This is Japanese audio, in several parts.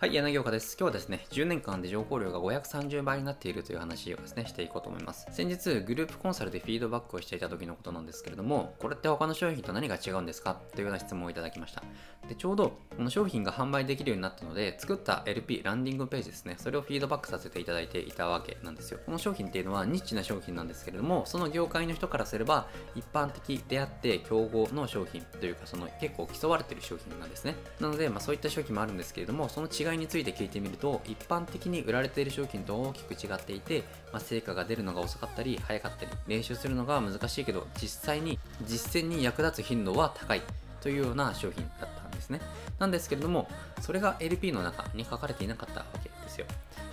はい、柳岡です。今日はですね、10年間で情報量が530倍になっているという話をですね、していこうと思います。先日、グループコンサルでフィードバックをしていた時のことなんですけれども、これって他の商品と何が違うんですか？というような質問をいただきました。で、ちょうど、この商品が販売できるようになったので、作った LP、ランディングページですね、それをフィードバックさせていただいていたわけなんですよ。この商品っていうのはニッチな商品なんですけれども、その業界の人からすれば、一般的であって競合の商品というか、その結構競われている商品なんですね。なので、まあそういった商品もあるんですけれども、その違いについて聞いてみると一般的に売られている商品と大きく違っていて、まあ、成果が出るのが遅かったり早かったり練習するのが難しいけど実際に実践に役立つ頻度は高いというような商品だったんですね。なんですけれどもそれが LP の中に書かれていなかったわけですよ。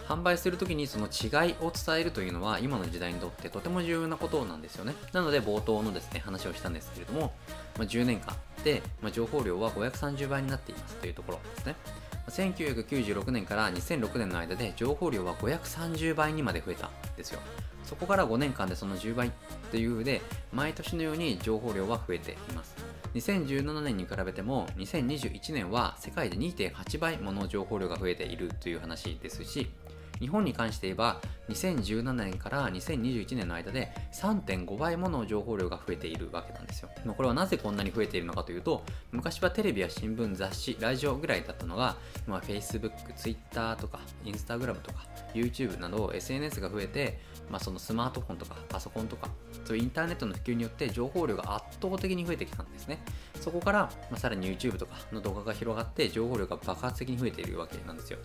販売するときにその違いを伝えるというのは今の時代にとってとても重要なことなんですよね。なので冒頭のですね話をしたんですけれども、ま、10年間で、ま、情報量は530倍になっていますというところですね。1996年から2006年の間で情報量は530倍にまで増えたんですよ。そこから5年間でその10倍っていう風で毎年のように情報量は増えています。2017年に比べても2021年は世界で2.8倍もの情報量が増えているという話ですし日本に関して言えば2017年から2021年の間で3.5倍もの情報量が増えているわけなんですよ。これはなぜこんなに増えているのかというと昔はテレビや新聞、雑誌、ラジオぐらいだったのが今 Facebook、Twitter とか Instagram とか YouTube など SNS が増えて、まあ、そのスマートフォンとかパソコンとかそういうインターネットの普及によって情報量が圧倒的に増えてきたんですね。そこから、まあ、さらに YouTube とかの動画が広がって情報量が爆発的に増えているわけなんですよ。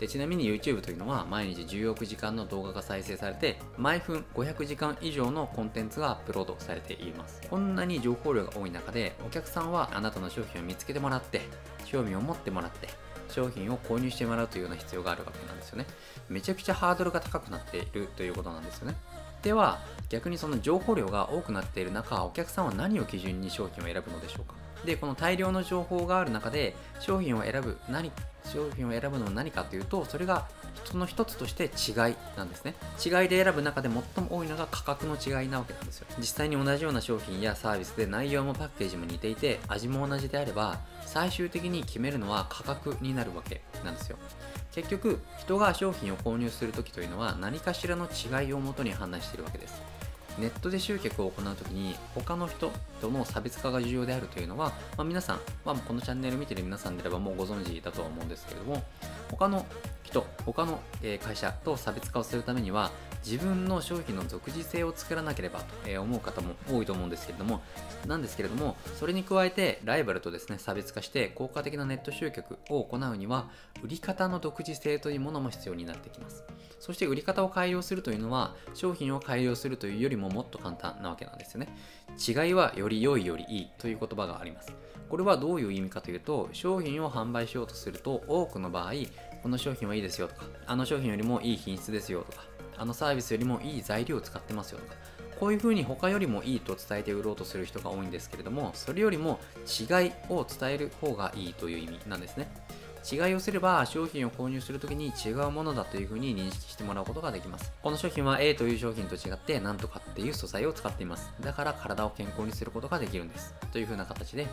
でちなみに YouTube というのは毎日10億時間の動画が再生されて毎分500時間以上のコンテンツがアップロードされています。こんなに情報量が多い中でお客さんはあなたの商品を見つけてもらって興味を持ってもらって商品を購入してもらうというような必要があるわけなんですよね。めちゃくちゃハードルが高くなっているということなんですよね。では逆にその情報量が多くなっている中お客さんは何を基準に商品を選ぶのでしょうか。でこの大量の情報がある中で商品を選ぶ何商品を選ぶのは何かというとそれがその一つとして違いなんですね。違いで選ぶ中で最も多いのが価格の違いなわけなんですよ。実際に同じような商品やサービスで内容もパッケージも似ていて味も同じであれば最終的に決めるのは価格になるわけなんですよ。結局人が商品を購入するときというのは何かしらの違いをもとに判断しているわけです。ネットで集客を行うときに他の人との差別化が重要であるというのは、まあ、皆さん、まあ、このチャンネル見てる皆さんであればもうご存知だとは思うんですけれども他の人他の会社と差別化をするためには自分の商品の独自性を作らなければと思う方も多いと思うんですけれどもなんですけれどもそれに加えてライバルとですね差別化して効果的なネット集客を行うには売り方の独自性というものも必要になってきます。そして売り方を改良するというのは商品を改良するというよりももっと簡単なわけなんですよね。違いはより良いよりいいという言葉があります。これはどういう意味かというと商品を販売しようとすると多くの場合この商品はいいですよとかあの商品よりもいい品質ですよとかあのサービスよりもいい材料を使ってますよとかこういうふうに他よりもいいと伝えて売ろうとする人が多いんですけれどもそれよりも違いを伝える方がいいという意味なんですね。違いをすれば商品を購入するときに違うものだというふうに認識してもらうことができます。この商品は A という商品と違って何とかっていう素材を使っています。だから体を健康にすることができるんです。というふうな形で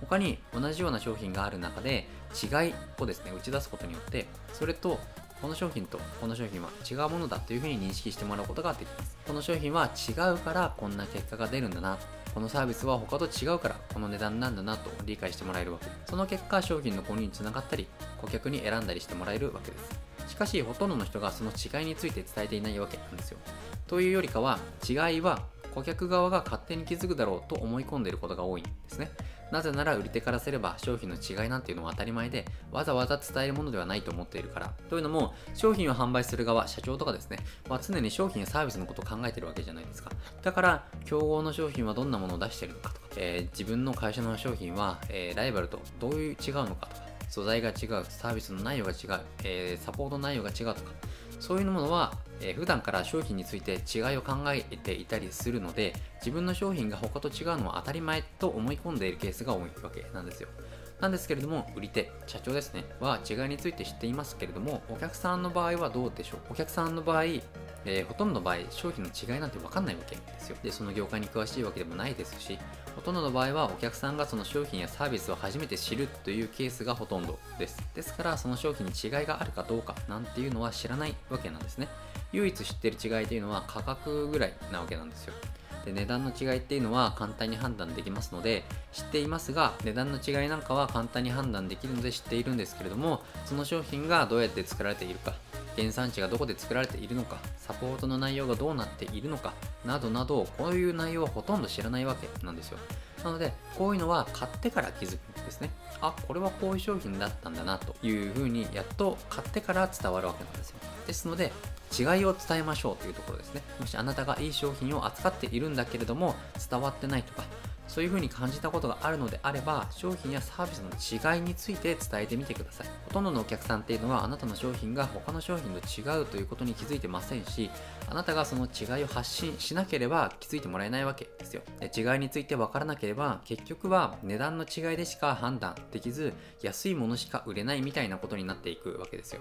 他に同じような商品がある中で違いをですね打ち出すことによってそれとこの商品とこの商品は違うものだというふうに認識してもらうことができます。この商品は違うからこんな結果が出るんだな。このサービスは他と違うからこの値段なんだなと理解してもらえるわけ。その結果商品の購入につながったり顧客に選んだりしてもらえるわけです。しかしほとんどの人がその違いについて伝えていないわけなんですよ。というよりかは違いは顧客側が勝手に気づくだろうと思い込んでいることが多いんですね。なぜなら売り手からすれば商品の違いなんていうのは当たり前でわざわざ伝えるものではないと思っているから。というのも商品を販売する側社長とかですね、まあ、常に商品やサービスのことを考えてるわけじゃないですか。だから競合の商品はどんなものを出してるのかとか、えー、自分の会社の商品は、えー、ライバルとどういう違うのかとか素材が違うサービスの内容が違う、えー、サポート内容が違うとかそういうものは、えー、普段から商品について違いを考えていたりするので自分の商品が他と違うのは当たり前と思い込んでいるケースが多いわけなんですよ。なんですけれども、売り手、社長ですね、は違いについて知っていますけれども、お客さんの場合はどうでしょう？お客さんの場合、えー、ほとんどの場合、商品の違いなんて分かんないわけですよ。で、その業界に詳しいわけでもないですし、ほとんどの場合はお客さんがその商品やサービスを初めて知るというケースがほとんどです。ですから、その商品に違いがあるかどうかなんていうのは知らないわけなんですね。唯一知ってる違いというのは価格ぐらいなわけなんですよ。で値段の違いっていうのは簡単に判断できますので知っていますが値段の違いなんかは簡単に判断できるので知っているんですけれどもその商品がどうやって作られているか原産地がどこで作られているのかサポートの内容がどうなっているのかなどなどこういう内容はほとんど知らないわけなんですよ。なのでこういうのは買ってから気づくんですね。あこれはこういう商品だったんだなというふうにやっと買ってから伝わるわけなんですよ。ですので違いを伝えましょうというところですね。もしあなたがいい商品を扱っているんだけれども伝わってないとかそういう風に感じたことがあるのであれば商品やサービスの違いについて伝えてみてください。ほとんどのお客さんっていうのはあなたの商品が他の商品と違うということに気づいてませんしあなたがその違いを発信しなければ気づいてもらえないわけですよ。違いについて分からなければ結局は値段の違いでしか判断できず安いものしか売れないみたいなことになっていくわけですよ。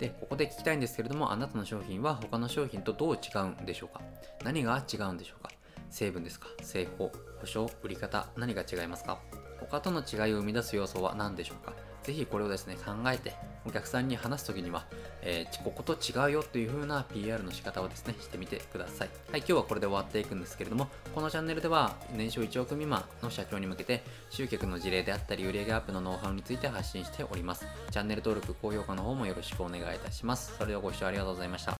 で、ここで聞きたいんですけれども、あなたの商品は他の商品とどう違うんでしょうか？何が違うんでしょうか？成分ですか？製法、保証、売り方、何が違いますか？他との違いを生み出す要素は何でしょうか？ぜひこれをですね、考えて、お客さんに話すときには、えー、ここと違うよという風な PR の仕方をですね、してみてください。はい、今日はこれで終わっていくんですけれども、このチャンネルでは年商1億未満の社長に向けて、集客の事例であったり、売上アップのノウハウについて発信しております。チャンネル登録、高評価の方もよろしくお願いいたします。それではご視聴ありがとうございました。